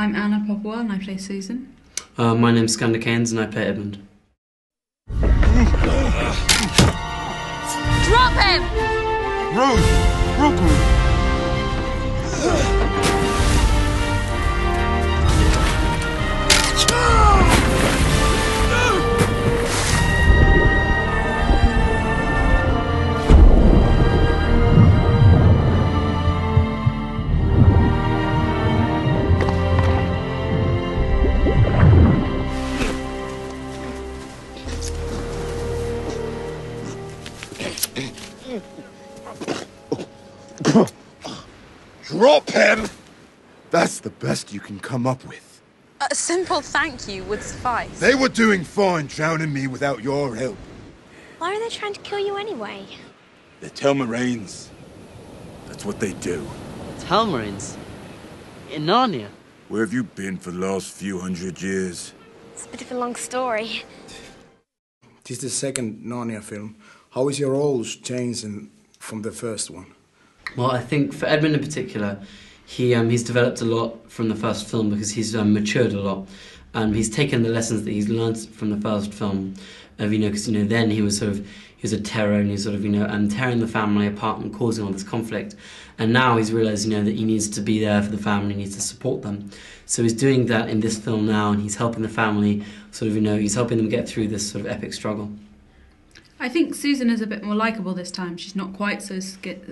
I'm Anna Popplewell and I play Susan. Uh, my name's Skandar Keynes and I play Edmund. Drop him! Rose! Roku! Drop him! That's the best you can come up with. A simple thank you would suffice. They were doing fine drowning me without your help. Why are they trying to kill you anyway? They're Telmarines. That's what they do. Telmarines? In Narnia? Where have you been for the last few hundred years? It's a bit of a long story. This is the second Narnia film. How is your roles changing from the first one? Well, I think for Edmund in particular, he um, he's developed a lot from the first film because he's um, matured a lot, and he's taken the lessons that he's learned from the first film. Of you know, because you know, then he was sort of he was a terror and he's sort of you know um, tearing the family apart and causing all this conflict, and now he's realised you know that he needs to be there for the family, he needs to support them. So he's doing that in this film now, and he's helping the family sort of you know he's helping them get through this sort of epic struggle. I think Susan is a bit more likable this time. She's not quite so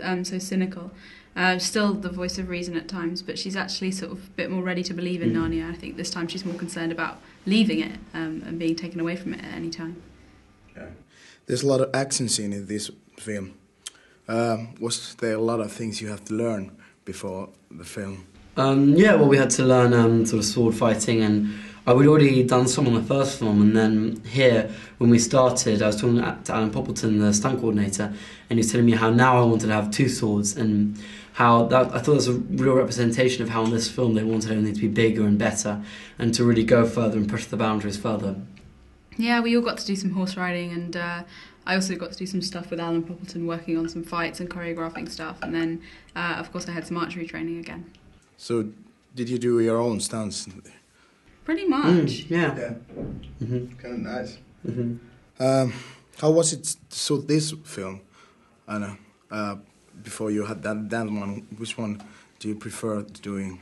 um, so cynical. Uh, still the voice of reason at times, but she's actually sort of a bit more ready to believe in mm. Narnia. I think this time she's more concerned about leaving it um, and being taken away from it at any time. Okay. There's a lot of action scene in this film. Um, was there a lot of things you have to learn before the film? Um, yeah, well, we had to learn um, sort of sword fighting and I would already done some on the first film, and then here when we started, I was talking to Alan Poppleton, the stunt coordinator, and he was telling me how now I wanted to have two swords, and how that I thought it was a real representation of how in this film they wanted everything to be bigger and better, and to really go further and push the boundaries further. Yeah, we all got to do some horse riding, and uh, I also got to do some stuff with Alan Poppleton, working on some fights and choreographing stuff, and then uh, of course I had some archery training again. So, did you do your own stunts? Pretty much. Mm, yeah. Yeah. Mm-hmm. Kind of nice. Mm-hmm. Um, how was it? So this film, Anna, uh, before you had that that one, which one do you prefer doing?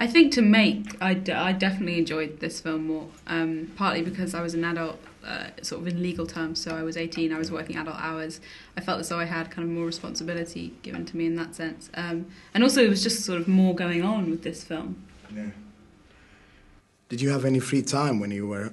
I think to make, I, d- I definitely enjoyed this film more. Um, partly because I was an adult, uh, sort of in legal terms. So I was 18. I was working adult hours. I felt as though I had kind of more responsibility given to me in that sense. Um, and also, it was just sort of more going on with this film. Yeah. Did you have any free time when you were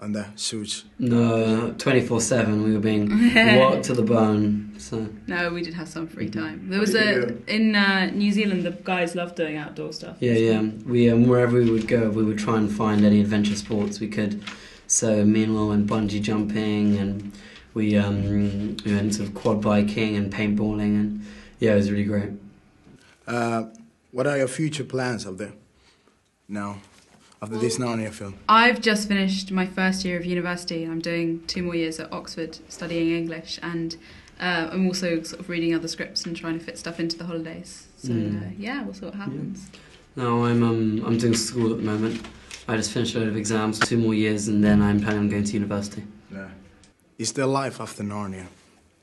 on the suits? No, 24 7. We were being worked to the bone. So No, we did have some free time. There was a. In uh, New Zealand, the guys loved doing outdoor stuff. Yeah, yeah. We um, Wherever we would go, we would try and find any adventure sports we could. So me and Will went bungee jumping and we, um, we went sort of quad biking and paintballing and yeah, it was really great. Uh, what are your future plans up there now? After this Narnia film? I've just finished my first year of university. I'm doing two more years at Oxford studying English, and uh, I'm also sort of reading other scripts and trying to fit stuff into the holidays. So mm. uh, yeah, we'll see what happens. Yeah. No, I'm um, I'm doing school at the moment. I just finished a load of exams, two more years, and then I'm planning on going to university. Yeah. Is there life after Narnia?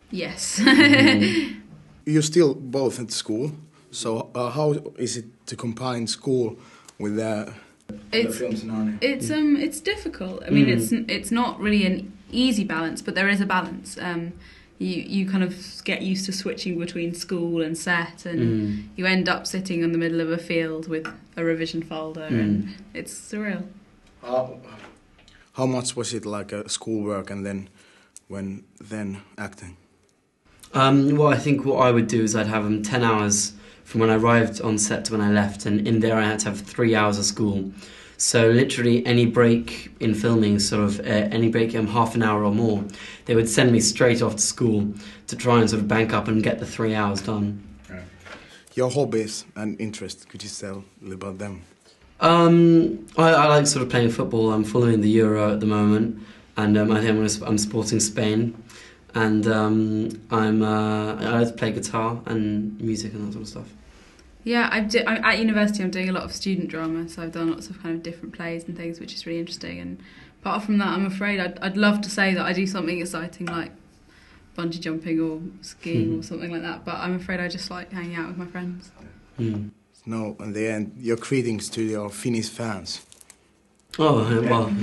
Yes. mm. You're still both at school, so uh, how is it to combine school with uh, it's, It's um it's difficult. I mean, mm. it's it's not really an easy balance, but there is a balance. Um, you you kind of get used to switching between school and set, and mm. you end up sitting in the middle of a field with a revision folder, mm. and it's surreal. How, how much was it like a schoolwork, and then when then acting? Um, well, I think what I would do is I'd have them ten hours from when I arrived on set to when I left, and in there I had to have three hours of school. So literally any break in filming, sort of uh, any break in half an hour or more, they would send me straight off to school to try and sort of bank up and get the three hours done. Your hobbies and interests, could you tell a little about them? Um, I, I, like sort of playing football. I'm following the Euro at the moment, and um, I think I'm, I'm supporting Spain and um, I'm uh, I like to play guitar and music and that sort of stuff. Yeah, I've di- I'm, at university. I'm doing a lot of student drama, so I've done lots of kind of different plays and things, which is really interesting. And apart from that, I'm afraid I'd, I'd love to say that I do something exciting like bungee jumping or skiing Mhm. or something like that. But I'm afraid I just like hanging out with my friends. Mm. No, in the end, you're critics to your Finnish fans. Oh well,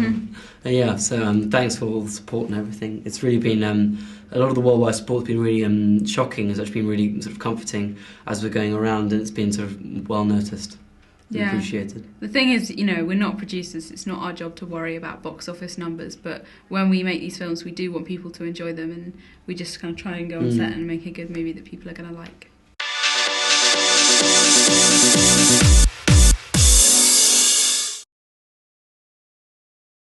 uh, yeah. So um, thanks for all the support and everything. It's really been um, a lot of the worldwide support's been really um, shocking. It's actually been really sort of comforting as we're going around, and it's been sort of well noticed, Yeah. appreciated. The thing is, you know, we're not producers. It's not our job to worry about box office numbers. But when we make these films, we do want people to enjoy them, and we just kind of try and go on Mm. set and make a good movie that people are going to like.